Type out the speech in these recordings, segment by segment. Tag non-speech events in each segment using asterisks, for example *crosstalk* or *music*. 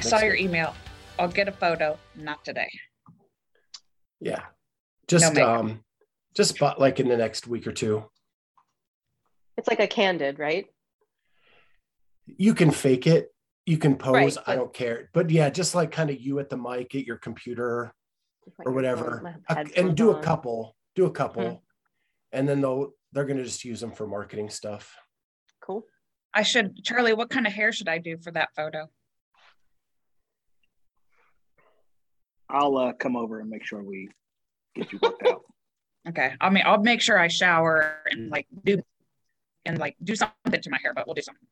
I saw your email. I'll get a photo. Not today. Yeah. Just makeup. um just but like in the next week or two. It's like a candid, right? You can fake it. You can pose. Right, I don't care. But yeah, just like kind of you at the mic at your computer like or whatever. A- and do a couple. Do a couple. Mhm. And then they'll they're gonna just use them for marketing stuff. Cool. I should, Charlie, what kind of hair should I do for that photo? I'll uh, come over and make sure we get you worked out. *laughs* Okay. I mean, I'll make sure I shower and like do and like do something to my hair, but we'll do something.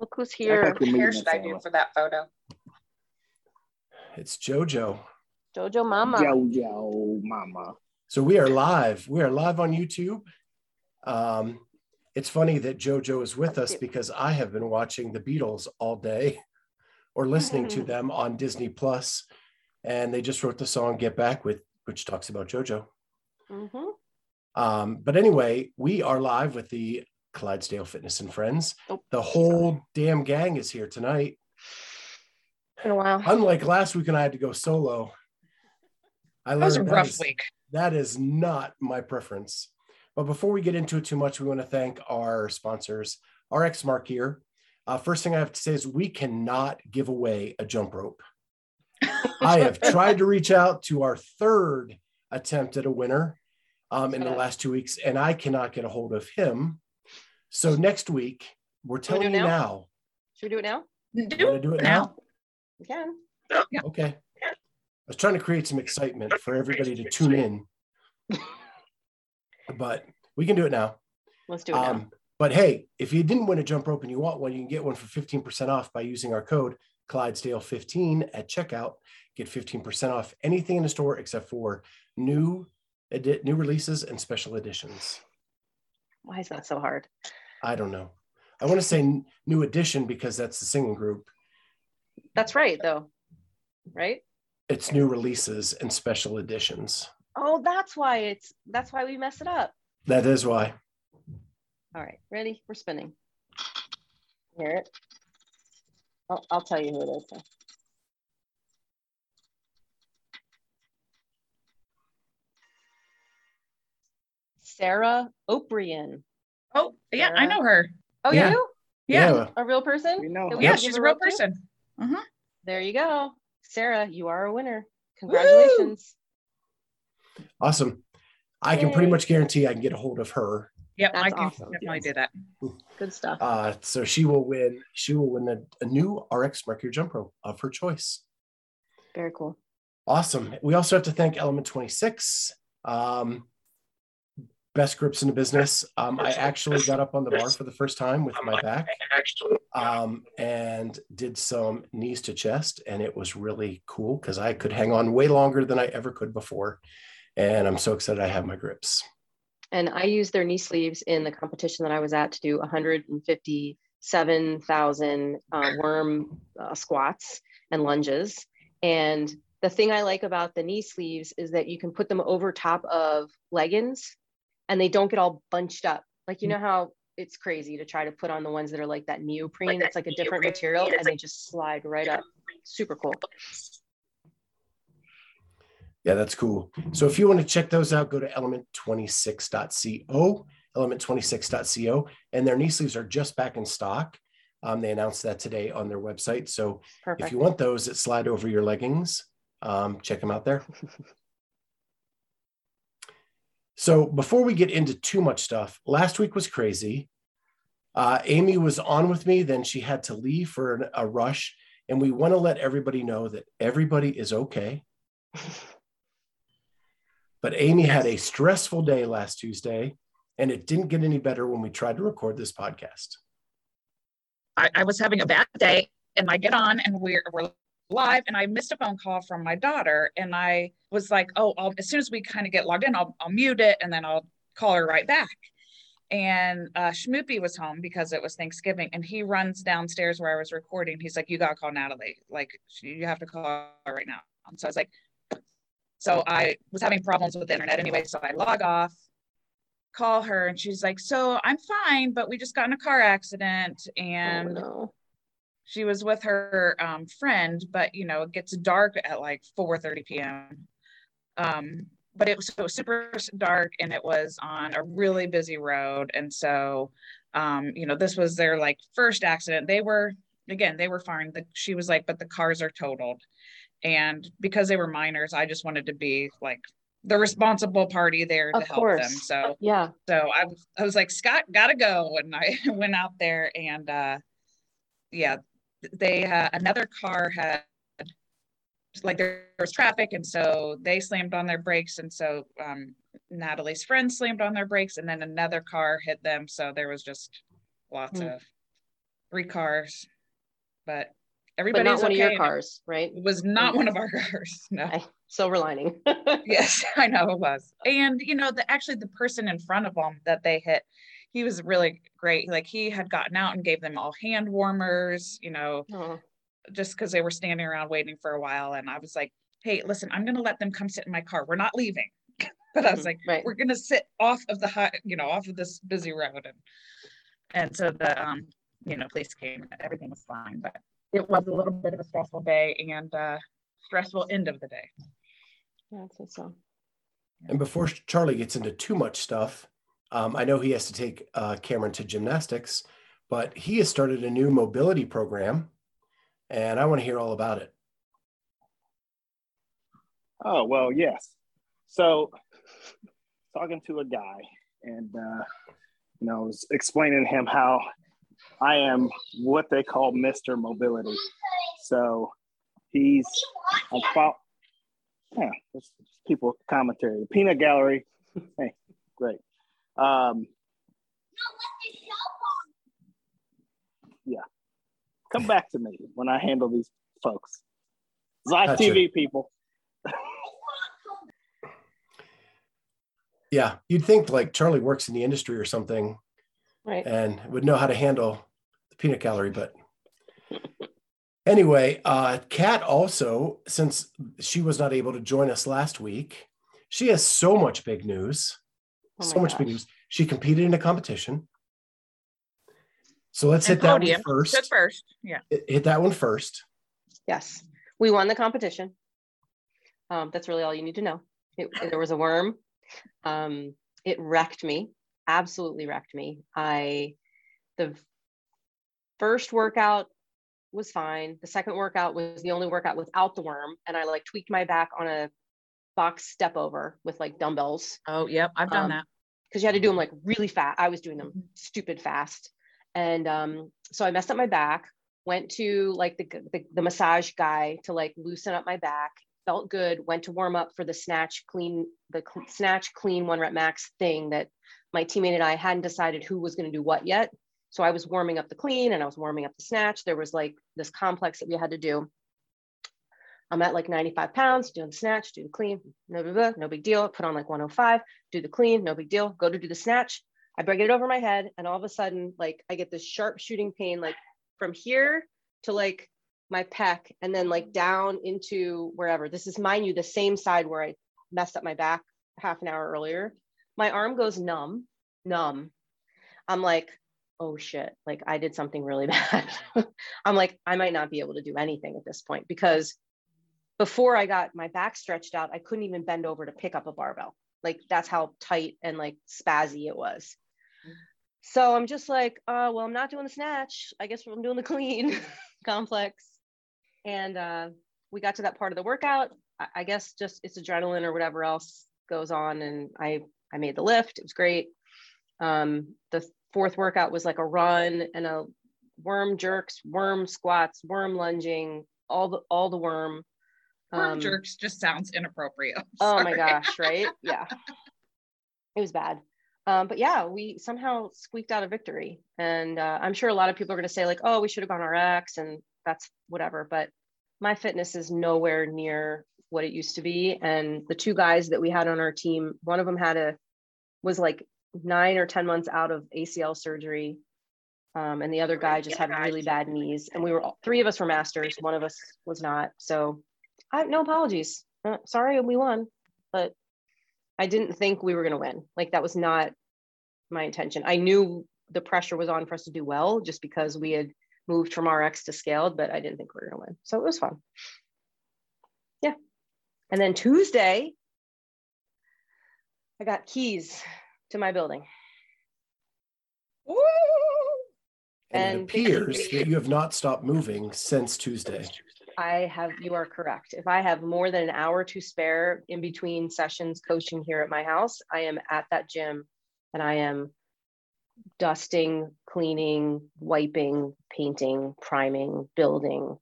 Look who's here. thought you were What hair meeting should I do Ella. for that photo? It's JoJo. Jojo Mama. Yo, yo, mama. So we are live. We are live on YouTube. Um, it's funny that JoJo is with us Cute. because I have been watching the Beatles all day or listening to *laughs* them on Disney Plus, and they just wrote the song Get Back with, which talks about JoJo. hmm Um, but anyway, we are live with the Clydesdale Fitness and Friends. Oh, The whole damn gang is here tonight. Been a while. Unlike last week when I had to go solo. I That was a rough is- week. that is not my preference. But before we get into it too much, we want to thank our sponsors, RX Smart Gear. Uh, first thing I have to say is we cannot give away a jump rope. I have *laughs* tried to reach out to our third attempt at a winner um, in the last two weeks, and I cannot get a hold of him. So next week, we're Can we do telling you now? now. Should we do it now? Do want do it now? We can. Okay. I was trying to create some excitement for everybody to tune in, *laughs* but we can do it now. Let's do it now. Um, but hey, if you didn't win a jump rope and you want one, you can get one for 15% off by using our code Clydesdale15 at checkout. Get 15% off anything in the store except for new edi- new releases and special editions. Why is that so hard? I don't know. I want to say new edition because that's the singing group. That's right, though. Right? It's new releases and special editions. Oh, that's why it's that's why we mess it up. That is why. All right, ready? We're spinning. Hear it? I'll, I'll tell you who it is. though. Sarah Oprian. Oh, yeah, I know her. Oh, Yeah. you do? Yeah. A real person? We know her. Yeah, can she's a a real person. Uh-huh. There you go. Sarah, you are a winner. Congratulations. Awesome. I can pretty much guarantee I can get a hold of her. Yep, That's I can awesome. definitely do that. Good stuff. Uh, so she will win. She will win a, a new RX Smart Gear jump rope of her choice. Very cool. Awesome. We also have to thank Element 26. Um, best grips in the business. Um, I actually got up on the bar for the first time with my back um, and did some knees to chest, and it was really cool because I could hang on way longer than I ever could before. And I'm so excited I have my grips. And I used their knee sleeves in the competition that I was at to do 157,000 uh, worm uh, squats and lunges. And the thing I like about the knee sleeves is that you can put them over top of leggings and they don't get all bunched up. Like, you know how it's crazy to try to put on the ones that are like that neoprene, it's like a different material and they just slide right up. *laughs* Super cool. Yeah, that's cool. So if you want to check those out, go to element26.co, element26.co, and their knee sleeves are just back in stock. Um, they announced that today on their website. So Perfect. if you want those that slide over your leggings, um, check them out there. *laughs* so before we get into too much stuff, last week was crazy. Uh, Amy was on with me, then she had to leave for an, a rush. And we want to let everybody know that everybody is okay. *laughs* But Amy had a stressful day last Tuesday, and it didn't get any better when we tried to record this podcast. I, I was having a bad day and I get on and we're, we're live and I missed a phone call from my daughter and I was like, oh, I'll, as soon as we kind of get logged in, I'll, I'll mute it and then I'll call her right back. And uh, Schmoopy was home because it was Thanksgiving and he runs downstairs where I was recording. He's like, you got to call Natalie. Like, you have to call her right now. And so I was like, so I was having problems with the internet anyway. So I log off, call her, and she's like, So I'm fine, but we just got in a car accident and oh, no. she was with her um, friend, but you know, it gets dark at like 4 30 p.m. Um, but it was, so super dark and it was on a really busy road. And so, um, you know, this was their like first accident. They were, again, they were fine. The, she was like, but the cars are totaled and because they were minors i just wanted to be like the responsible party there to Of help course. them so Yeah. so I was, I was like scott gotta go and i *laughs* went out there and uh yeah they uh, another car had like there was traffic and so they slammed on their brakes and so um natalie's friend slammed on their brakes and then another car hit them so there was just lots Hmm. of three cars but But everybody's not one okay of your cars, right? it was not one of our *laughs* cars no. I, silver lining. *laughs* yes i know it was. And you know the actually the person in front of them that they hit he was really great. Like he had gotten out and gave them all hand warmers you know Oh, just because they were standing around waiting for a while. And i was like hey listen i'm going to let them come sit in my car. We're not leaving. *laughs* But i was Mhm, like right. we're going to sit off of the hot, you know off of this busy road. And and so the um you know police came and everything was fine but it was a little bit of a stressful day and uh stressful end of the day yeah, I'd so. And before Charlie gets into too much stuff, um, I know he has to take uh, Cameron to gymnastics, but he has started a new mobility program, and I want to hear all about it. Oh well, yes. So talking to a guy, and uh, you know, I was explaining to him how I am what they call Mister Mobility. So he's I fought. Yeah, there's people commentary. The Peanut Gallery. *laughs* Hey, great. Um, yeah, come back to me when I handle these folks. Live Gotcha. TV people. Yeah, you'd think like Charlie works in the industry or something Right. and would know how to handle the peanut gallery, but anyway, uh, Kat also, since she was not able to join us last week, she has so much big news. Oh so much big news. She competed in a competition. So let's And hit that one first. Good first yeah Hit- Hit that one first. Yes, we won the competition. Um, that's really all you need to know. It, there was a worm. Um, it wrecked me, absolutely wrecked me. I, the first workout was fine. The second workout was the only workout without the worm, and I like tweaked my back on a box step over with like dumbbells oh yep i've done Um, that because you had to do them like really fast. I was doing them stupid fast. And um, so I messed up my back, went to like the, the, the massage guy to like loosen up my back, felt good, went to warm up for the snatch clean, the cl- snatch clean one rep max thing that my teammate and I hadn't decided who was going to do what yet. So I was warming up the clean and I was warming up the snatch. There was like this complex that we had to do. I'm at like 95 pounds, doing the snatch, do the clean, no, blah, blah, no big deal. Put on like 105, do the clean, no big deal. Go to do the snatch. I bring it over my head, and all of a sudden, like I get this sharp shooting pain, like from here to like my pec, and then like down into wherever. This is, mind you, the same side where I messed up my back half an hour earlier. My arm goes numb, numb. I'm like, oh shit, like I did something really *laughs* bad. I'm like, I might not be able to do anything at this point because before I got my back stretched out, I couldn't even bend over to pick up a barbell. Like that's how tight and like spazzy it was. So I'm just like, uh, well, I'm not doing the snatch. I guess I'm doing the clean *laughs* complex. And uh, we got to that part of the workout. I, I guess just it's adrenaline or whatever else goes on. And I, I made the lift. It was great. Um, the fourth workout was like a run and a worm jerks, worm squats, worm lunging, all the all the worm. Worm Um, jerks just sounds inappropriate. Oh my gosh, right? *laughs* Yeah. It was bad. Um, but yeah, we somehow squeaked out a victory. And uh, I'm sure a lot of people are going to say, like, oh, we should have gone RX and that's whatever. But my fitness is nowhere near what it used to be. And the two guys that we had on our team, one of them had a, was like nine or 10 months out of ACL surgery. Um, and the other guy just had really bad knees. And we were, all, three of us were masters. One of us was not. So I no apologies. Uh, sorry, we won, but I didn't think we were going to win. Like that was not my intention. I knew the pressure was on for us to do well just because we had moved from RX to scaled, but I didn't think we were going to win. So it was fun. Yeah. And then Tuesday, I got keys to my building. Woo! And, And it appears that you have not stopped moving since Tuesday. I have, you are correct. If I have more than an hour to spare in between sessions coaching here at my house, I am at that gym and I am dusting, cleaning, wiping, painting, priming, building,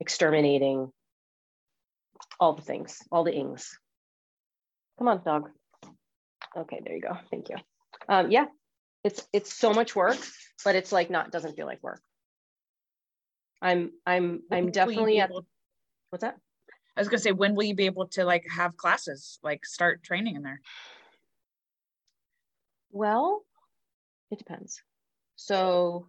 exterminating, all the things, all the ings. Come on, dog. Okay, there you go. Thank you. Um, yeah, it's it's so much work, but it's like not doesn't feel like work. I'm I'm I'm definitely at what's that? I was gonna say, when will you be able to like have classes, like start training in there? Well, it depends. So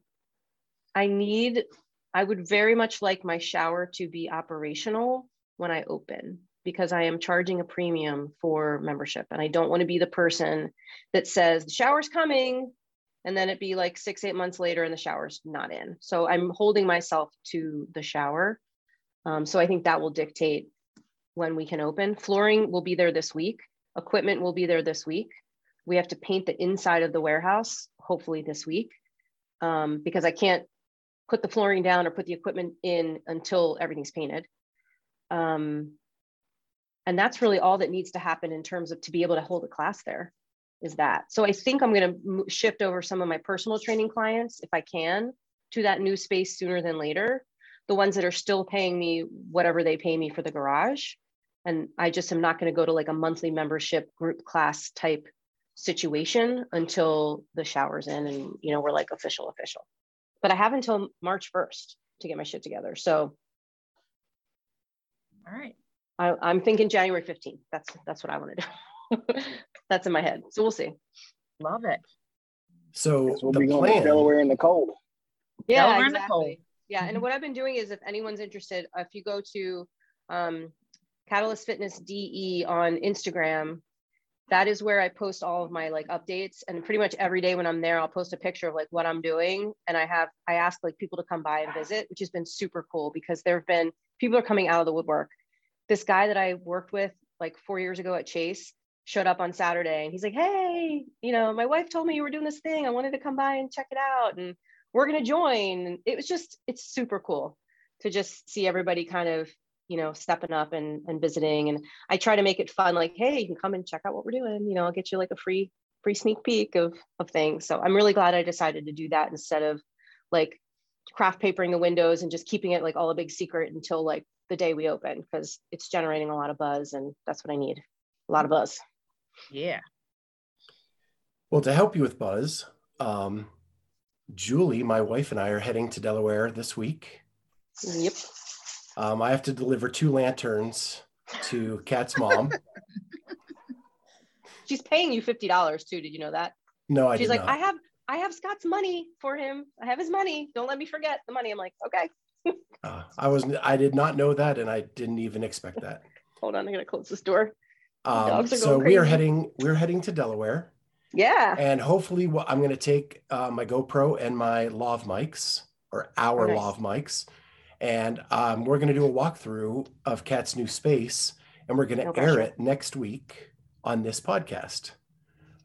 I need, I would very much like my shower to be operational when I open because I am charging a premium for membership. And I don't want to be the person that says the shower's coming and then it be like six, eight months later and the shower's not in. So I'm holding myself to the shower. Um, so I think that will dictate when we can open. Flooring will be there this week. Equipment will be there this week. We have to paint the inside of the warehouse, hopefully this week, um, because I can't put the flooring down or put the equipment in until everything's painted. Um, and that's really all that needs to happen in terms of to be able to hold a class there is that. So I think I'm going to shift over some of my personal training clients, if I can, to that new space sooner than later. The ones that are still paying me whatever they pay me for the garage. And I just am not going to go to like a monthly membership group class type situation until the shower's in and you know we're like official official but i have until march 1st to get my shit together so All right. I, i'm thinking january 15th that's that's what i want to do *laughs* that's in my head so we'll see Love it. So we'll the be going to Delaware in the cold. yeah Delaware and exactly. Nicole. yeah and what i've been doing is if anyone's interested if you go to um, catalyst fitness de on instagram that is where i post all of my like updates and pretty much every day when i'm there i'll post a picture of like what i'm doing and i have i ask like people to come by and visit which has been super cool because there have been people are coming out of the woodwork this guy that i worked with like four years ago at chase showed up on saturday and he's like hey you know my wife told me you were doing this thing. I wanted to come by and check it out and we're going to join. And it was just it's super cool to just see everybody kind of you know stepping up and, and visiting. And i try to make it fun like hey you can come and check out what we're doing. You know i'll get you like a free free sneak peek of of things. So i'm really glad i decided to do that instead of like craft papering the windows and just keeping it like all a big secret until like the day we open because it's generating a lot of buzz and that's what i need a lot of buzz Yeah. well, to help you with Buzz, um, Julie, my wife, and I are heading to Delaware this week. yep Um, I have to deliver two lanterns to Kat's mom. *laughs* she's paying you $50 too did you know that No, I she's did like not. i have i have scott's money for him i have his money don't let me forget the money i'm like okay Uh, I was I did not know that, and I didn't even expect that. *laughs* hold on i'm gonna close this door Um, so we are heading we're heading to Delaware, yeah and hopefully, what I'm going to take uh, my GoPro and my lav mics or our Oh, nice. lav mics, and um, we're going to do a walkthrough of Cat's new space, and we're going to Oh, air it next week on this podcast.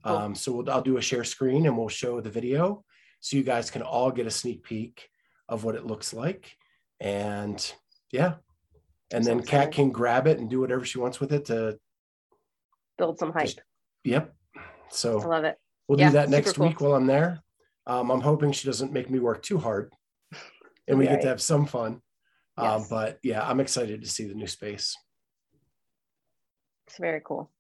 Cool. Um, so we'll, I'll do a share screen and we'll show the video so you guys can all get a sneak peek of what it looks like. And yeah. And then Kat excited. can grab it and do whatever she wants with it to, Build some hype. Just- yep. So I love it. we'll Yeah, do that next cool. week while I'm there. Um, I'm hoping she doesn't make me work too hard *laughs* and we get to have some fun. Um, but yeah, I'm excited to see the new space. It's very cool.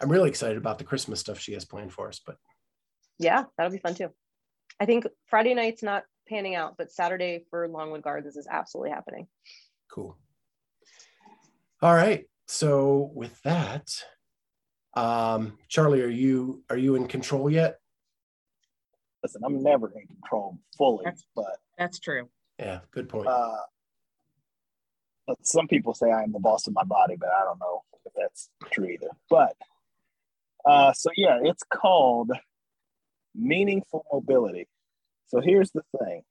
I'm really excited about the Christmas stuff she has planned for us, but Yeah, that'll be fun too. I think Friday night's not panning out, but Saturday for Longwood Gardens is absolutely happening. cool. All right. So with that, um, Charlie, are you are you in control yet? Listen, I'm never in control fully, That's- but That's true. Yeah, good point. uh, but some people say I am the boss of my body, but I don't know if that's true either. But uh, so yeah, it's called meaningful mobility. So here's the thing: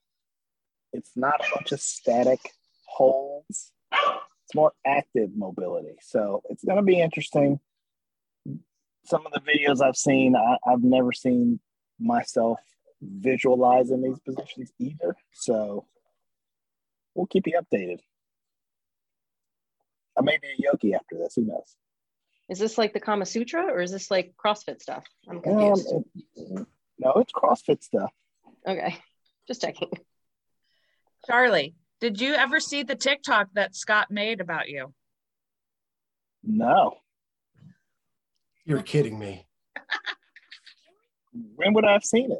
it's not a bunch of static holds. It's more active mobility. So it's going to be interesting. Some of the videos I've seen, I, I've never seen myself visualize in these positions either. So we'll keep you updated. I may be a yogi after this. Who knows? Is this like the Kama Sutra or is this like CrossFit stuff? I'm Um, confused. it- no, it's CrossFit stuff. Okay, *laughs* just checking. Charlie, did you ever see the TikTok that Scott made about you? No. You're kidding me. *laughs* When would I have seen it?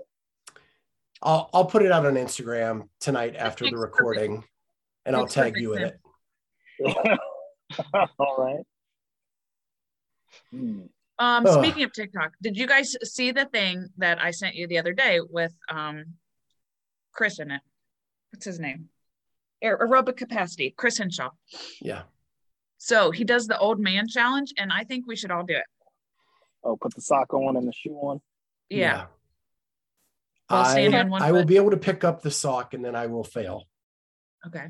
I'll I'll put it out on Instagram tonight after the recording, and I'll tag you in it. *laughs* All right. Hmm. Um, Ugh. speaking of TikTok, did you guys see the thing that I sent you the other day with um Chris in it? What's his name? Aer- Aerobic capacity, Chris Hinshaw. Yeah. So he does the old man challenge, and I think we should all do it. Oh, put the sock on and the shoe on. Yeah. I, We'll stand on one I will be able to pick up the sock and then I will fail. Okay.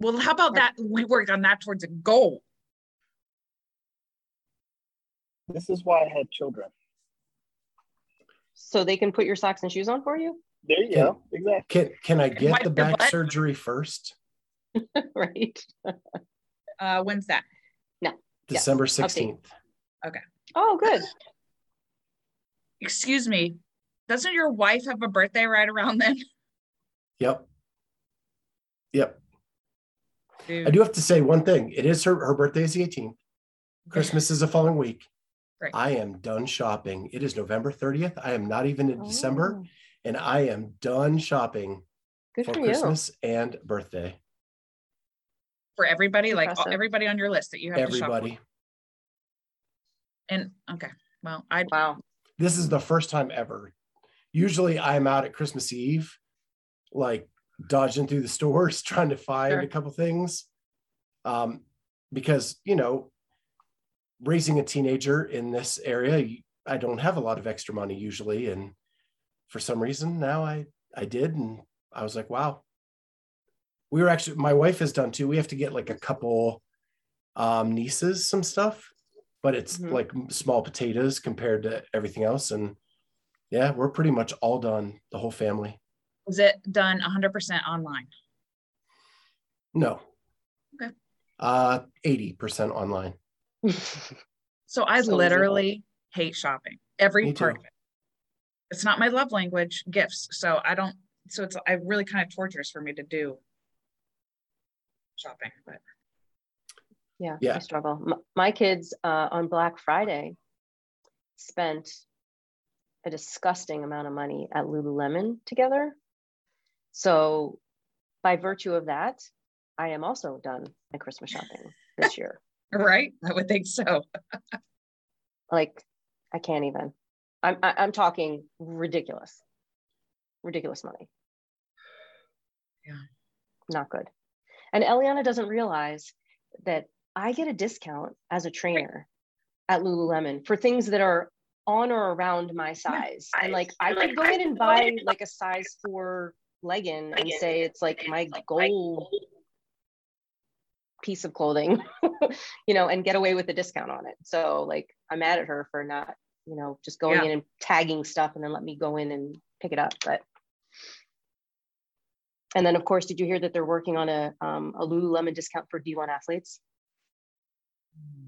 Well, how about that? We worked on that towards a goal. This is why I had children. So they can put your socks and shoes on for you, There you Can- go. Exactly. Can can I get the back butt? surgery first? *laughs* right? *laughs* Uh, when's that? No. December update. 16th. Oh, good. *laughs* Excuse me. Doesn't your wife have a birthday right around then? Yep. Yep. Dude. I do have to say one thing. It is her her birthday is the 18th. Christmas is the following week. Right. I am done shopping. It is November 30th. I am not even in December, Oh, and I am done shopping good for for. Christmas and birthday. For everybody, like all- everybody on your list that you have to shop for. Everybody. And okay, well, I Wow. This is the first time ever. Usually I'm out at Christmas Eve, like dodging through the stores, *laughs* trying to find Sure. a couple things. Um, because, you know, raising a teenager in this area, you- I don't have a lot of extra money usually. And for some reason now I, I did. And I was like, wow. We were actually, my wife has done too. We have to get like a couple um, nieces some stuff, but it's Mhm. like small potatoes compared to everything else. And yeah, we're pretty much all done, the whole family. was it done 100% online. No. Okay. Uh, 80% online. *laughs* So I So literally hate shopping. Every Me part too. of it. It's not my love language, gifts. So I don't. So it's I really kind of torturous for me to do shopping. But Yeah, Yeah. I struggle. M- my kids uh, on Black Friday spent a disgusting amount of money at Lululemon together. So, by virtue of that, I am also done my Christmas shopping this *laughs* year. right, I would think so. *laughs* Like, I can't even. I'm I- I'm talking ridiculous, ridiculous money. Yeah. not good. And Eliana doesn't realize that I get a discount as a trainer at Lululemon for things that are on or around my size. And like I could go in and buy like a size four legging and say it's like my goal piece of clothing, *laughs* you know, and get away with a discount on it. So like I'm mad at her for not you know, just going Yeah. in and tagging stuff and then let me go in and pick it up. But and then of course, did you hear that they're working on a um, a Lululemon discount for D1 athletes?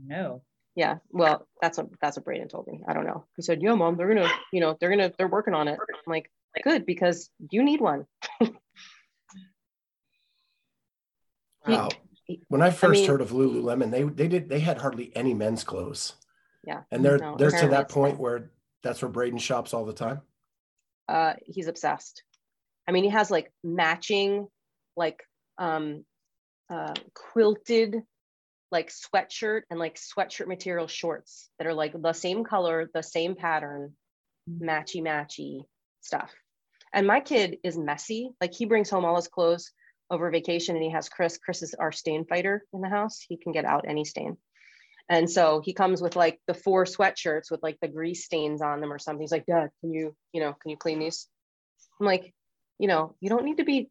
No. Yeah, well, that's what that's what Braden told me. I don't know. He said, "Yo, mom, they're gonna, you know, they're gonna, they're working on it." I'm like, "Good, because you need one." Wow. When I first mean- heard of Lululemon, they they did they had hardly any men's clothes, Yeah, and they're No, they're to that point been- where that's where Braden shops all the time. uh, he's obsessed. I mean, he has like matching, like um, uh, quilted, like sweatshirt and like sweatshirt material shorts that are like the same color, the same pattern, matchy matchy stuff. And my kid is messy. Like he brings home all his clothes over vacation, and he has Chris. Chris is our stain fighter in the house. He can get out any stain. And so he comes with like the four sweatshirts with like the grease stains on them or something. He's like, Dad, can you, you know, can you clean these? I'm like, you know, you don't need to be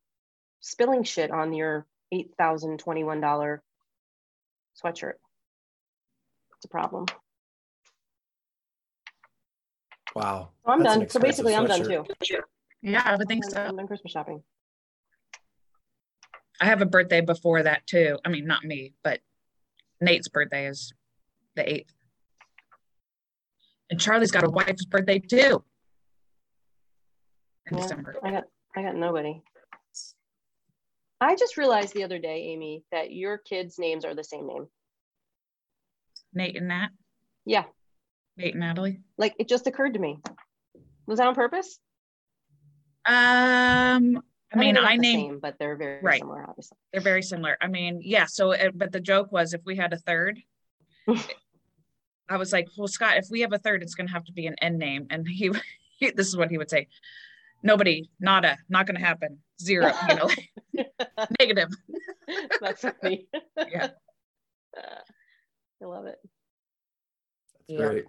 spilling shit on your $8,021 sweatshirt. It's a problem. Wow. So I'm That's done. So expensive basically, I'm done too. Yeah, I would think I'm, so. I'm done Christmas shopping. I have a birthday before that too. I mean, not me, but Nate's birthday is the 8th. And Charlie's got a wife's birthday too. In Yeah. December. I got, I got nobody. I just realized the other day, Amy, that your kids' names are the same name. Nate and Nat. Yeah, Nate and Natalie. like it just occurred to me. Was that on purpose? Um, I mean, I the named same, but they're very Right. similar, obviously. they're very similar. I mean, yeah. So, uh, but the joke was if we had a third, *laughs* I was like, well, Scott, if we have a third, it's going to have to be an end name. And he, *laughs* he this is what he would say nobody, nada, not going to happen, zero, you know, *laughs* *laughs* negative. That's funny. Yeah. I love it. That's Yeah. great.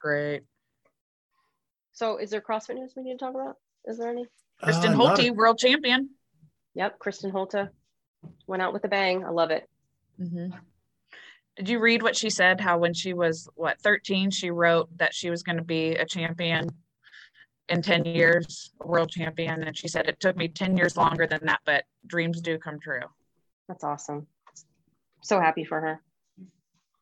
Great. So, is there CrossFit news we need to talk about? Is there any? Kristin Uh, not- Holte, world champion. Yep, Kristin Holte went out with a bang. I love it. Mhm. Did you read what she said? How when she was what 13, she wrote that she was going to be a champion in 10 years, a world champion. And she said it took me 10 years longer than that, but dreams do come true. That's awesome. So happy for her.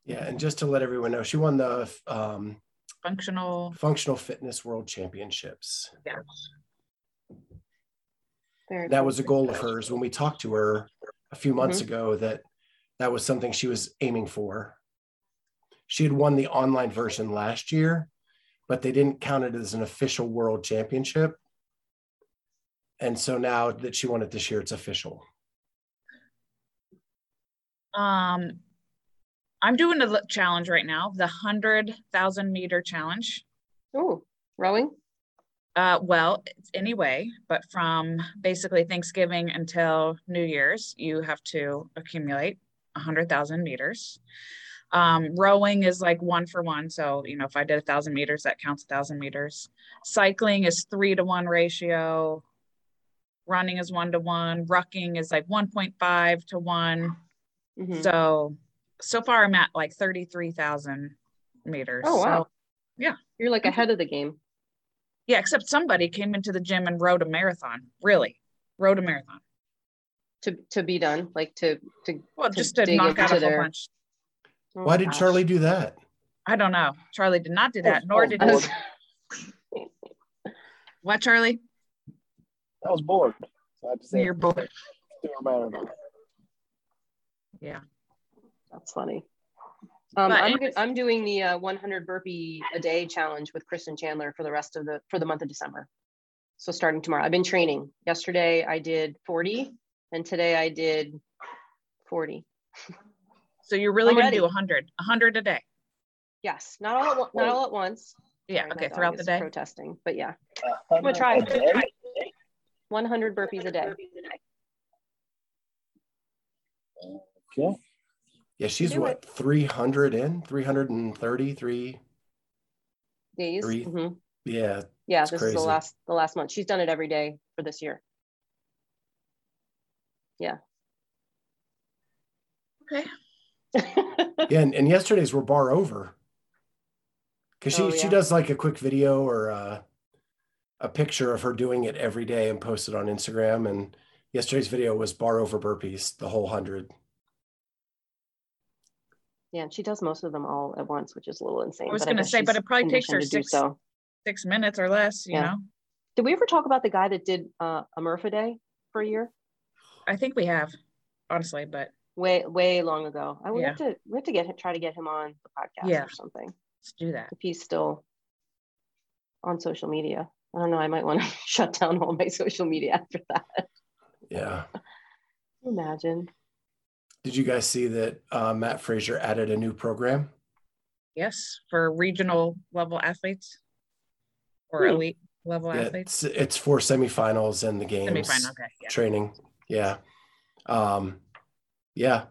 Yeah, and just to let everyone know, she won the um, Functional. Functional Fitness World Championships. Yeah. Very That cool. was a goal of hers when we talked to her a few months Mm-hmm. ago. That that was something she was aiming for. She had won the online version last year, but they didn't count it as an official world championship. And so now that she won it this year, it's official. Um, I'm doing a challenge right now, the 100,000 meter challenge. Oh, rowing. Uh, well, it's anyway, but from basically Thanksgiving until New Year's, you have to accumulate 100,000 meters. Um, rowing is like one for one. So, you know, if I did a thousand meters, that counts a thousand meters. Cycling is three to one ratio. Running is one to one. Rucking is like 1.5 to one. Mhm. So, so far I'm at like 33,000 meters. Oh wow. So, yeah. You're like ahead of the game. yeah, except somebody came into the gym and rode a marathon. Really, rode a marathon. To to be done, like to to. Well, To just to dig knock out a into whole their- bunch. oh Why my did gosh. Charlie do that? I don't know. Charlie did not do that, Oh, nor oh, did bored. his. *laughs* What, Charlie? I was bored. So I had to say, You're bored. do a marathon. Yeah. That's funny. Um, I'm anyways- I'm doing the uh, 100 burpee a day challenge with Kristen Chandler for the rest of the for the month of December. So starting tomorrow, I've been training. Yesterday I did 40, and today I did 40. So you're really going to ready. do 100, 100 a day. Yes, not all at not all at once. Yeah. Sorry, okay. Throughout the day. Protesting, but yeah, I'm gonna try. 100 100 burpees a day. Okay. Yeah, she's Do what, 300 in, 333? Days. Three. Mhm. Yeah, Yeah, It's this is the last the last month. She's done it every day for this year. Yeah okay. *laughs* yeah. And, and yesterday's were bar over. because she Oh, she does like a quick video or uh, a picture of her doing it every day and post it on Instagram. And yesterday's video was bar over burpees, the whole hundred. Yeah, and she does most of them all at once, which is a little insane. I was gonna say, but it probably takes her conditioned do six- So, Six minutes or less, you Yeah. know. did we ever talk about the guy that did uh, a Murphy Day for a year? I think we have, honestly, but Way, way long ago. I would Yeah. have to, we have to get him, try to get him on the podcast Yeah. or something. let's do that. If he's still on social media, I don't know. I might want to *laughs* shut down all my social media after that. Yeah. *laughs* Imagine. Did you guys see that uh, Mat Fraser added a new program? Yes, for regional level athletes or Hmm. elite level Yeah, athletes. it's, it's for semifinals and the games Semi-final, okay. Yeah. training. Yeah. Um, yeah.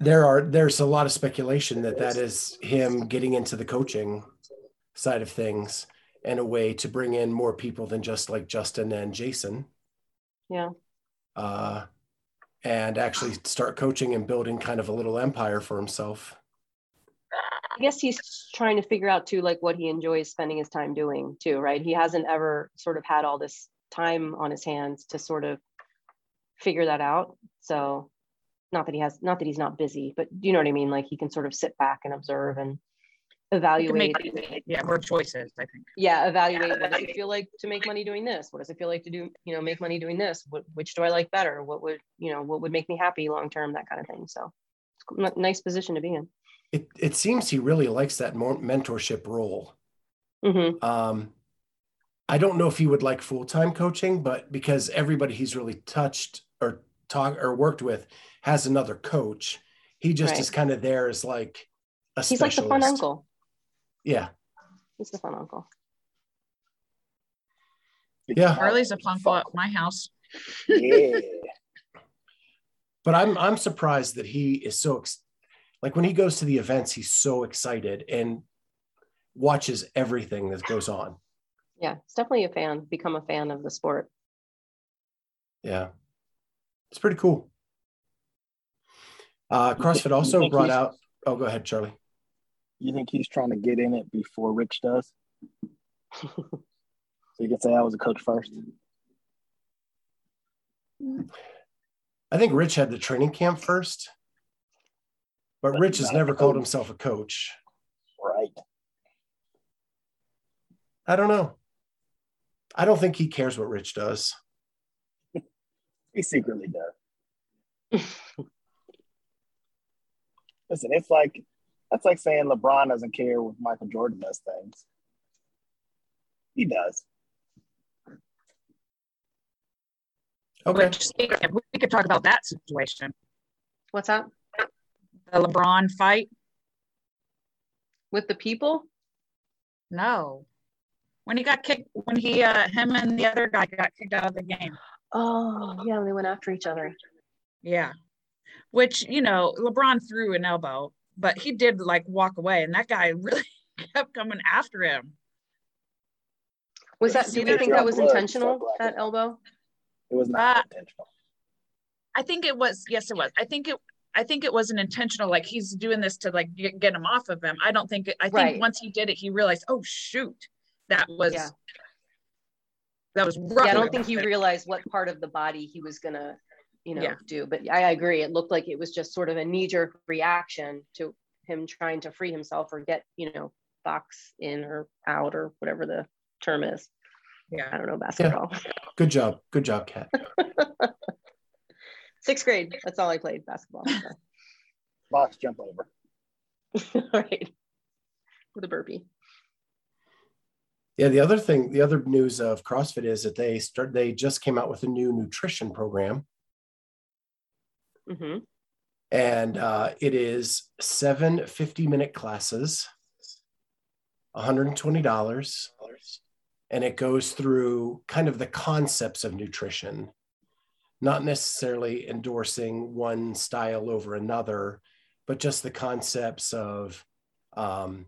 There are there's a lot of speculation that that is him getting into the coaching side of things and a way to bring in more people than just like Justin and Jason. Yeah. Uh, and actually start coaching and building kind of a little empire for himself. I guess he's trying to figure out too, like what he enjoys spending his time doing too, right? He hasn't ever sort of had all this time on his hands to sort of figure that out. So not that he has, not that he's not busy, but you know what I mean? Like he can sort of sit back and observe and evaluate. make, yeah, more choices, I think. yeah, evaluate what does it feel like to make money doing this? What does it feel like to do, you know, make money doing this? What, which do I like better? What would, you know, what would make me happy long term? That kind of thing. So it's a nice position to be in. It, it seems he really likes that more mentorship role. hmm Um, I don't know if he would like full time coaching, but because everybody he's really touched or talked or worked with has another coach, he just Right. is kind of there as like a He's like the fun uncle. Yeah, He's the fun uncle. Yeah. Charlie's a fun uncle at my house. Yeah. *laughs* but I'm I'm surprised that he is so ex- like when he goes to the events, he's so excited and watches everything that goes on. Yeah, it's definitely a fan. Become a fan of the sport. Yeah, it's pretty cool. Uh, CrossFit also brought out. Oh, go ahead, Charlie. You think he's trying to get in it before Rich does? *laughs* so you can say I was a coach first. I think Rich had the training camp first, but But Rich has never called himself a coach. Right. I don't know. I don't think he cares what Rich does. He secretly does. *laughs* Listen, it's like that's like saying LeBron doesn't care what Michael Jordan does things. He does. Okay. Which, we could talk about that situation. What's up? The LeBron fight. With the people? No. When he got kicked, when he, uh, him and the other guy got kicked out of the game. Oh, yeah, they went after each other. Yeah. Which, you know, LeBron threw an elbow, but he did like walk away, and that guy *laughs* really kept coming after him. Was that, do we that think that was intentional, black. that elbow? It was not Uh, intentional. I think it was, yes, it was. I think it, I think it wasn't intentional. Like he's doing this to like get, get him off of him. I don't think, I think Right. once he did it, he realized, oh, shoot, that was, Yeah. that was rough. Yeah, I don't think he realized what part of the body he was gonna, you know, Yeah. do. But I agree. It looked like it was just sort of a knee-jerk reaction to him trying to free himself or get, you know, box in or out or whatever the term is. Yeah. I don't know basketball. Good job. Good job, Kat. *laughs* Sixth grade. That's all I played basketball. so. *laughs* Box jump over. *laughs* all right. With a burpee. Yeah, the other thing, the other news of CrossFit is that they start they just came out with a new nutrition program. hmm and uh, it is seven 50 minute classes $120 and it goes through kind of the concepts of nutrition not necessarily endorsing one style over another but just the concepts of um,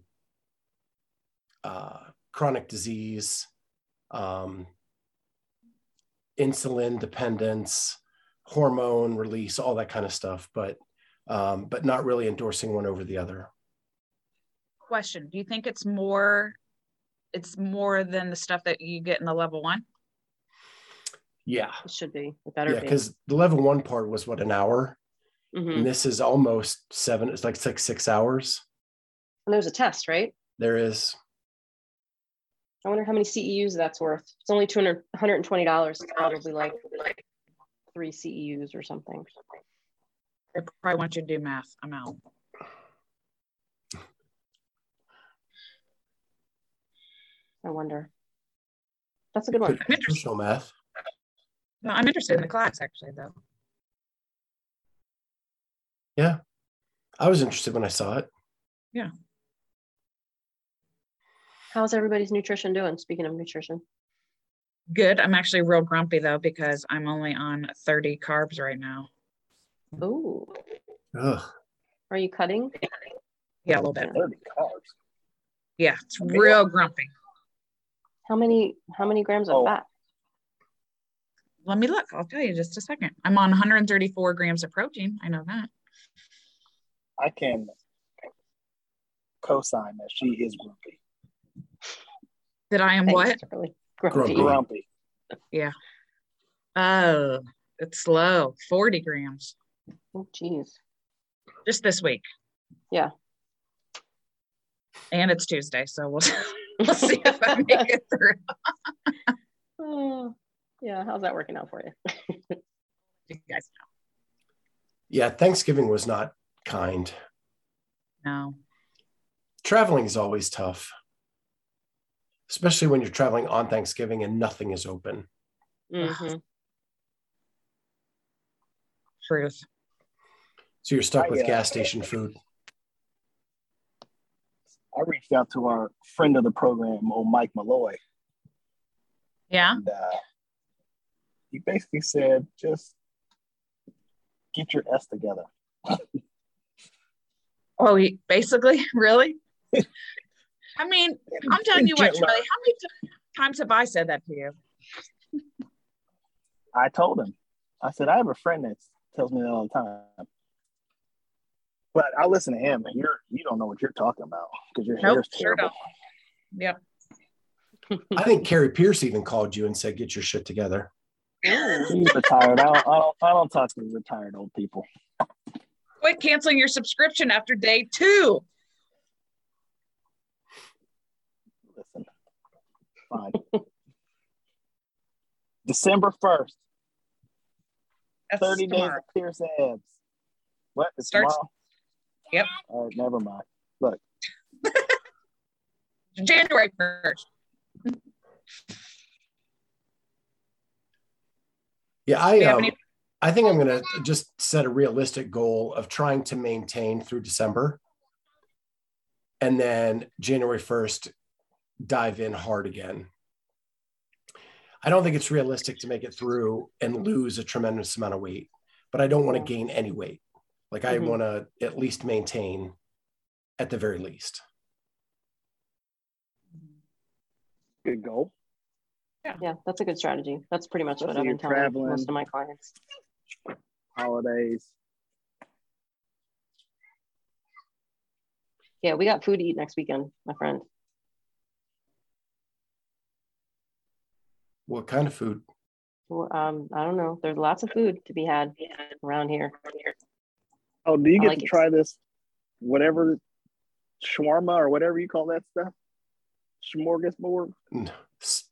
uh, chronic disease um, insulin dependence hormone release all that kind of stuff but um, but not really endorsing one over the other. question. Do you think it's more it's more than the stuff that you get in the level one? Yeah. It should be. It better Yeah, be. because the level one part was what an hour, Mhm. and this is almost seven. It's like it's like six hours. And there's a test, right? There is. I wonder how many CEUs that's worth. It's only 200 $120. It's probably like three CEUs or something. I probably want you to do math. I'm out. I wonder. That's a good one. I'm interested. Math. No, I'm interested in the class actually, though. Yeah. I was interested when I saw it. How's everybody's nutrition doing? Speaking of nutrition. Good. I'm actually real grumpy though because I'm only on 30 carbs right now. Oh, Ugh. are you cutting? Yeah, a little bit. 30 carbs. Yeah, it's real grumpy. How many how many grams of Oh. fat? Let me look. I'll tell you just a second. I'm on 134 grams of protein. I know that. I can co-sign that she is grumpy. That I am what? Thanks, Charlie. Grumpy. Grumpy. Grumpy. Oh, it's low. 40 grams Oh, geez. just this week. Yeah. And it's Tuesday, so we'll, we'll *laughs* see *laughs* if I make it through. Oh, yeah. How's that working out for you? *laughs* You guys Yeah, Thanksgiving was not kind. No. Traveling is always tough, especially when you're traveling on Thanksgiving and nothing is open. Mhm. Truth. So you're stuck I, with uh, gas station food. I reached out to our friend of the program, old Mike Molloy, Yeah. and uh, he basically said, just get your S together. Oh, he basically, *laughs* really? *laughs* I mean, I'm telling you what, Charlie, how many times have I said that to you? I told him, I said, I have a friend that tells me that all the time. But I listen to him, and you're you don't know what you're talking about because your Nope, hair's sure terrible. Yep. I think Kari Pearce even called you and said, "Get your shit together." He's retired. I don't, I don't I don't talk to retired old people. Quit canceling your subscription after day two. Fine. December first, That's thirty days of Pearce abs. What? It's Starts- tomorrow? Yep. All right, never mind. Look, *laughs* January 1st. Yeah, I Do um, any- I think I'm gonna just set a realistic goal of trying to maintain through December, and then January 1st dive in hard again. I don't think it's realistic to make it through and lose a tremendous amount of weight, but I don't want to gain any weight. Like I Mhm. want to at least maintain at the very least. good goal. Yeah, that's a good strategy. That's pretty much what I've been telling traveling. most of my clients. Holidays. Yeah, we got food to eat next weekend, my friend. What kind of food? Well, Um, I don't know. There's lots of food to be had around here. Oh, do you I get like to it. try this? Whatever shawarma or whatever you call that stuff. Smorgasbord, Mm, s-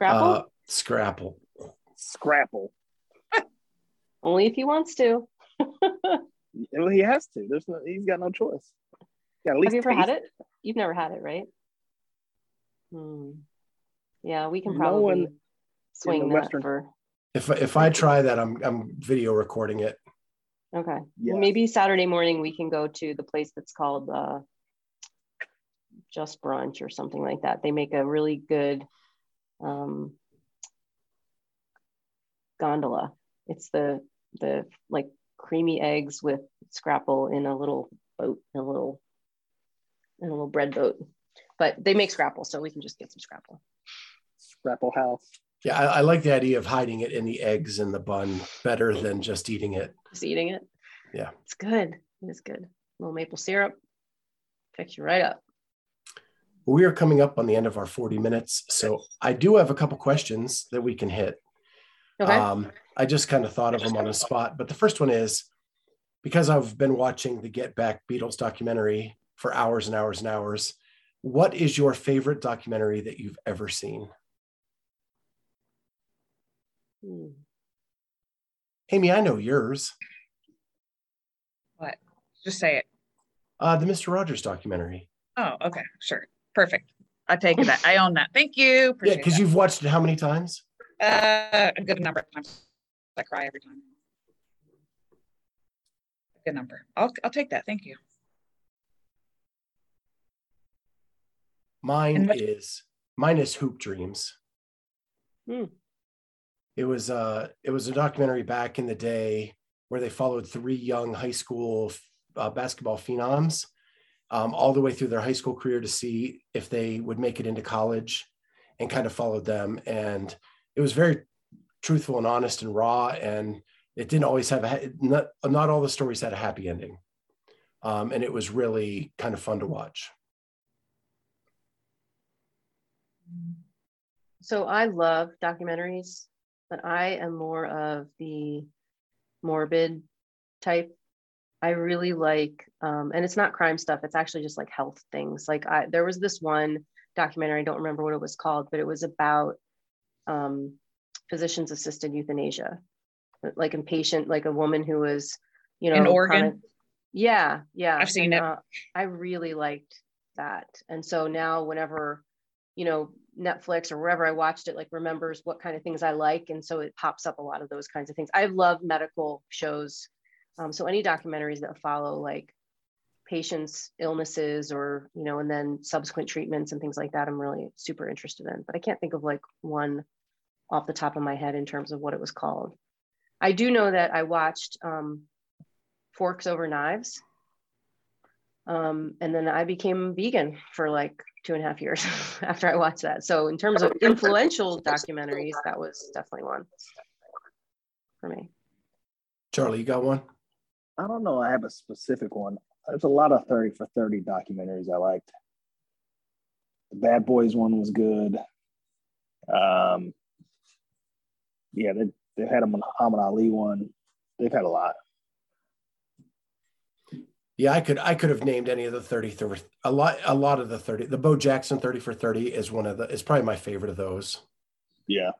Uh, scrapple. scrapple. *laughs* Only if he wants to. *laughs* Well, he has to. There's no. He's got no choice. Yeah, at least Have you ever had taste it? You've never had it, right? Hmm. Yeah, we can No probably one swing the that Western- for. If if I try that, I'm I'm video recording it. Okay. Yes. Well, maybe Saturday morning we can go to the place that's called uh, Just Brunch or something like that. They make a really good um, gondola. It's the the like creamy eggs with scrapple in a little boat, in a little in a little bread boat. But they make scrapple, so we can just get some scrapple. Scrapple house. Yeah, I, I like the idea of hiding it in the eggs in the bun better than just eating it. Just eating it. Yeah. It's good. It is good. A little maple syrup. Picks you right up. We are coming up on the end of our 40 minutes. So I do have a couple questions that we can hit. Okay. Um, I just kind of thought of them on the spot. But the first one is because I've been watching the Get Back Beatles documentary for hours and hours and hours, what is your favorite documentary that you've ever seen? Hmm. Amy, I know yours. What? Just say it. Uh, the Mr. Rogers documentary. Oh, okay, sure, perfect. I take that. I own that. Thank you. Yeah, because you've watched it how many times? Uh, a good number of times. I cry every time. A good number. I'll I'll take that. Thank you. Mine And what- is mine is Hoop Dreams. Hmm. It was uh it was a documentary back in the day where they followed three young high school uh, basketball phenoms um, all the way through their high school career to see if they would make it into college and kind of followed them. And it was very truthful and honest and raw and it didn't always have a not not all the stories had a happy ending. Um, and it was really kind of fun to watch. So I love documentaries, but I am more of the morbid type. I really like, um, and it's not crime stuff. It's actually just like health things. Like I, there was this one documentary. I don't remember what it was called, but it was about um, physicians assisted euthanasia, like a patient, like a woman who was, you know, In Oregon? chronic- yeah, yeah. I've seen and, it. uh, I really liked that, and so now whenever, you know, Netflix or wherever I watched it, like remembers what kind of things I like. And so it pops up a lot of those kinds of things. I love medical shows. Um, so any documentaries that follow like patients' illnesses or, you know, and then subsequent treatments and things like that, I'm really super interested in. But I can't think of like one off the top of my head in terms of what it was called. I do know that I watched um, Forks Over Knives. Um, and then I became vegan for like two and a half years *laughs* after I watched that. So in terms of influential documentaries, that was definitely one for me. charlie you got one I don't know. I have a specific one. There's a lot of 30 for 30 documentaries I liked. The Bad Boys one was good. Um, yeah, they, they've had a Muhammad Ali one. They've had a lot. Yeah, I could I could have named any of the 30 thir- a lot a lot of the 30. The Bo Jackson 30 for 30 is one of the is probably my favorite of those. Yeah.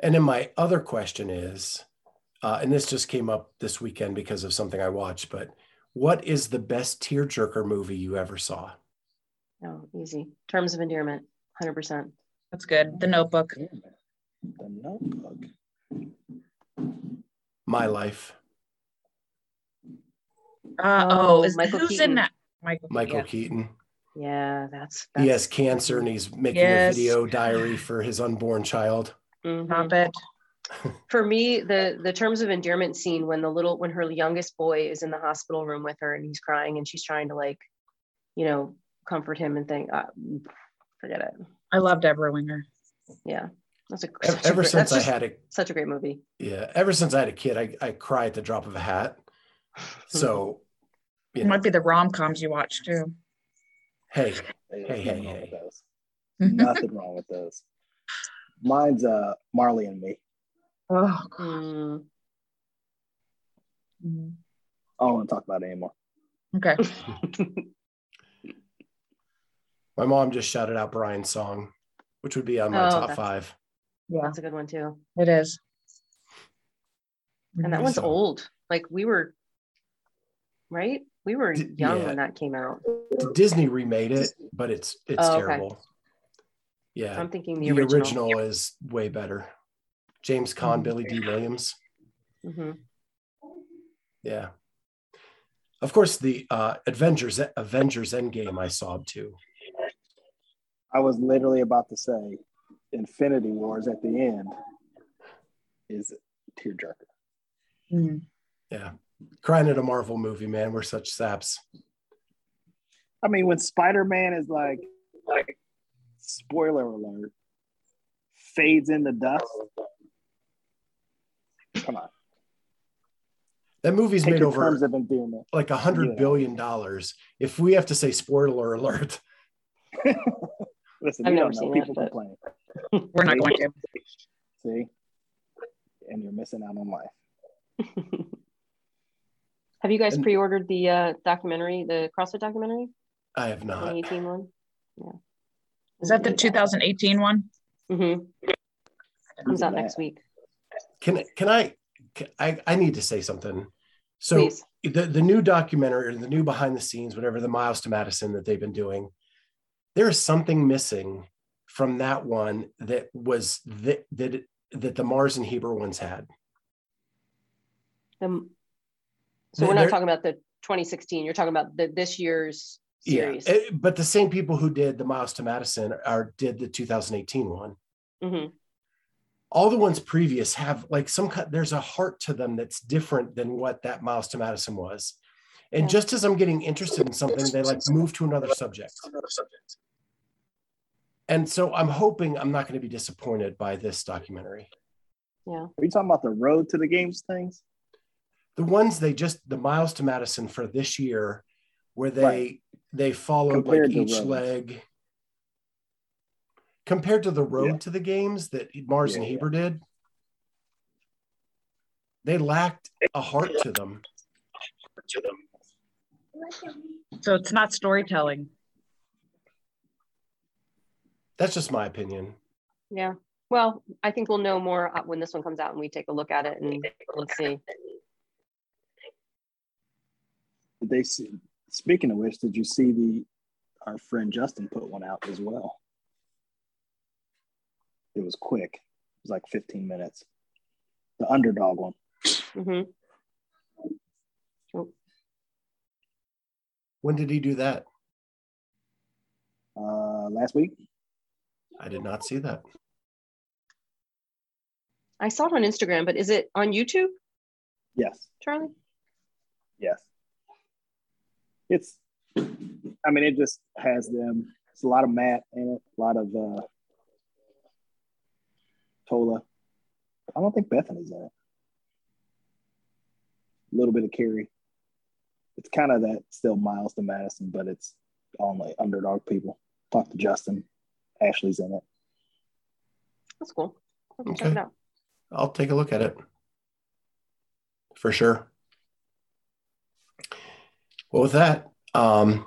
And then my other question is, uh, and this just came up this weekend because of something I watched, but what is the best tearjerker movie you ever saw? Oh, easy. Terms of endearment, 100%. That's good. The Notebook. The Notebook. My Life. Uh, Oh, oh, is Michael who's Keaton. in that? Michael. Michael yeah. Keaton. Yeah, that's, that's He has cancer and he's making Yes. a video diary for his unborn child. Mhm. Stop it. *laughs* for me the the terms of endearment scene when the little when her youngest boy is in the hospital room with her and he's crying and she's trying to like you know comfort him and think uh, forget it I love Debra Winger. yeah that's a, Ev- such a Ever great- since that's I had a such a great movie yeah, ever since I had a kid, I, I cry at the drop of a hat. So *laughs* It know, might be the rom coms you watch too. hey, There's Hey, nothing hey, wrong hey. with those. *laughs* Nothing wrong with those. Mine's uh Marley and me. Oh. Mm, mm. I don't want to talk about it anymore. Okay. *laughs* my mom just shouted out Brian's song, which would be on my Oh, top five. Yeah, that's a good one too it is. and that one's old like we were right we were young yeah. when that came out Disney remade it, but it's it's Oh, okay. terrible. Yeah, i'm thinking the, the, original. original, is way better. James Caan, Mhm. Billy Dee Williams. Mhm. Yeah. Of course, the uh, Avengers Avengers Endgame I saw too. I was literally about to say Infinity Wars at the end is tearjerker. Mhm. Yeah, crying at a Marvel movie, man. We're such saps. I mean, when Spider Man is like, like, spoiler alert, fades into dust. Come on. That movie's Take made over terms have been doing it. like a hundred Yeah. billion dollars. If we have to say spoiler alert, *laughs* Listen, I've never know. seen People that, complain. We're not going to. *laughs* See, and you're missing out on life. *laughs* Have you guys And- pre-ordered the uh, documentary, the CrossFit documentary, I have not. 2018 one? Yeah. Is that the 2018 one? Mm-hmm. Comes out next week. Can can I? Can, I I need to say something. So Please. the the new documentary or the new behind the scenes, whatever the Miles to Madison that they've been doing, there is something missing from that one that was that that that the Mars and Heber ones had. Um, so we're not there- talking about the 2016. You're talking about the this year's series. Yeah, eh, but the same people who did the Miles to Madison are did the 2018 one. Mhm. All the ones previous have like some kind. There's a heart to them that's different than what that Miles to Madison was. And Yeah. just as I'm getting interested in something, they like move to another subject. And so I'm hoping I'm not going to be disappointed by this documentary. Yeah. Are you talking about the road to the games things? The ones they just the Miles to Madison for this year, where they Right. they followed Compared like each roads. leg. Compared to the road Yeah. to the games that Mars and Yeah, yeah. Heber did, they lacked a heart to them. So it's not storytelling. That's just my opinion. Yeah. Well, I think we'll know more uh, when this one comes out and we take a look at it and let's see. Did they see? Speaking of which, did you see the our friend Justin put one out as well? It was quick. It was like 15 minutes. The underdog one. hmm When did he do that? Uh, last week. I did not see that. I saw it on Instagram, but is it on YouTube, Yes. Charlie? Yes. It's, I mean, it just has them. It's a lot of Matt in it, a lot of uh, Tola. I don't think Bethany's in it. A little bit of Carrie. It's kind of that still Miles to Madison, but it's all like underdog people. Talk to Justin. Ashley's in it. That's cool. Okay, check it out. I'll take a look at it for sure. Well, with that, um,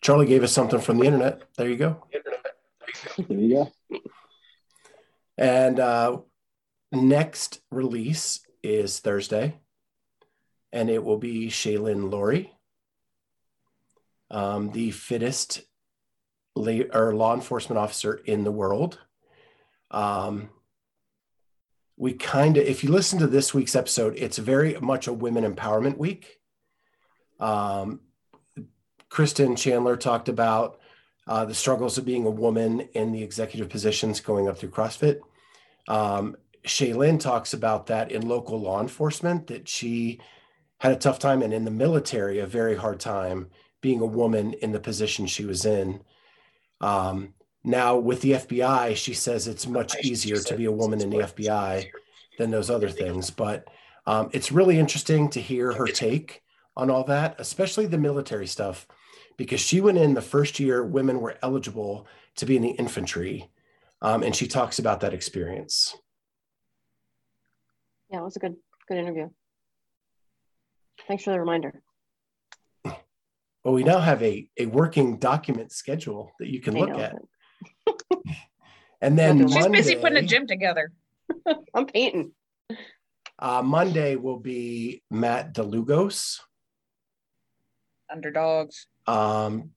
Charlie gave us something from the internet. There you go. There you go. And uh, next release is Thursday, and it will be Shaylin Laurie, um, the fittest or law enforcement officer in the world. Um, we kind of, if you listen to this week's episode, it's very much a women empowerment week. Um, Kristen Chandler talked about uh, the struggles of being a woman in the executive positions going up through CrossFit. Um, Shaylin talks about that in local law enforcement, that she had a tough time and in the military, a very hard time being a woman in the position she was in. Um, now, with the FBI, she says it's much easier to be a woman in the FBI than those other things. But um, it's really interesting to hear her take on all that, especially the military stuff, because she went in the first year women were eligible to be in the infantry. Um, and she talks about that experience. Yeah, it was a good good interview. Thanks for the reminder. Well, we now have a, a working document schedule that you can I look know. at. *laughs* And then She's She's Monday, busy putting a gym together. *laughs* I'm painting. uh, Monday will be Matt DeLugos. Underdogs. Um,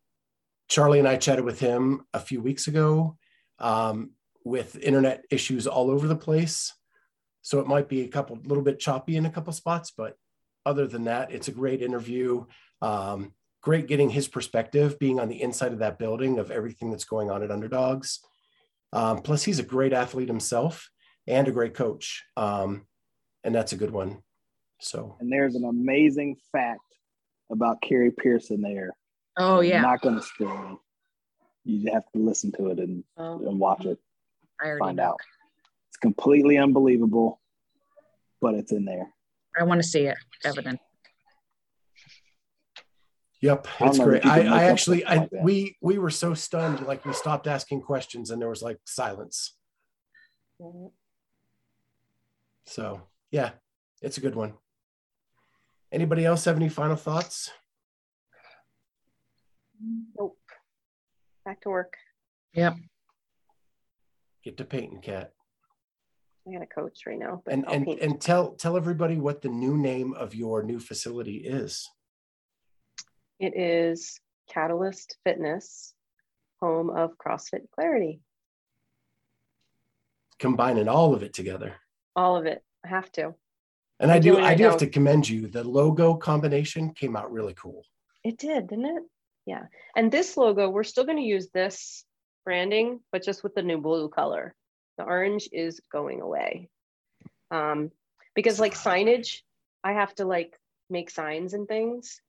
Charlie and I chatted with him a few weeks ago um, with internet issues all over the place. So it might be a couple, little bit choppy in a couple spots, but other than that, it's a great interview. Um, great getting his perspective, being on the inside of that building of everything that's going on at Underdogs. Um, plus, he's a great athlete himself and a great coach. Um, and that's a good one. So, And there's an amazing fact about Carrie Pearson there. Oh I'm yeah. not going to spoil it. You have to listen to it and, Um, and watch it. I already Find know. out. It's completely unbelievable, but it's in there. I want to see it evident. Yep, I it's great. I, I actually, I we we were so stunned, like we stopped asking questions, and there was like silence. So yeah, it's a good one. Anybody else have any final thoughts? Nope. Back to work. Yep. Get to painting, cat, I got a coach right now. But and I'll and paint. and tell tell everybody what the new name of your new facility is. It is Catalyst Fitness, home of CrossFit Clarity. Combining all of it together. All of it. I have to. And I do doing I do have to commend you. The logo combination came out really cool. It did, didn't it? Yeah. And this logo, we're still going to use this branding, but just with the new blue color. The orange is going away. Um, because like signage, I have to like make signs and things,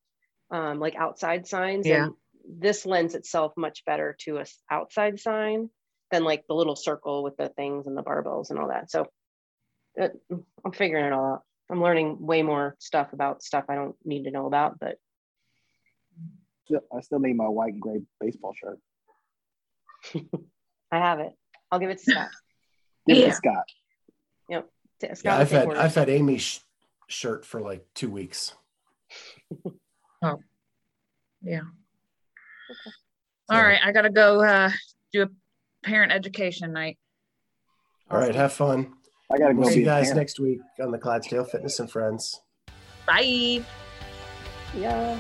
um, like outside signs. Yeah. And this lends itself much better to a outside sign than like the little circle with the things and the barbells and all that. So it, I'm figuring it all out. I'm learning way more stuff about stuff I don't need to know about, but Still- I still need my white and gray baseball shirt. *laughs* I have it. I'll give it to Scott. *laughs* Give it Yeah. to Scott. T- Scott Yeah, I've had. I've had Amy's sh- shirt for like two weeks. *laughs* Yeah. Okay. All right, I gotta go uh, do a parent education night. All right, have fun. I gotta We'll go see you guys parent. next week on the Clydesdale Fitness and Friends. Bye. Yeah.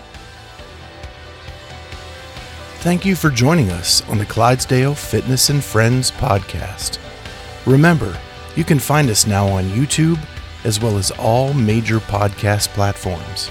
Thank you for joining us on the Clydesdale Fitness and Friends podcast. Remember, you can find us now on YouTube as well as all major podcast platforms.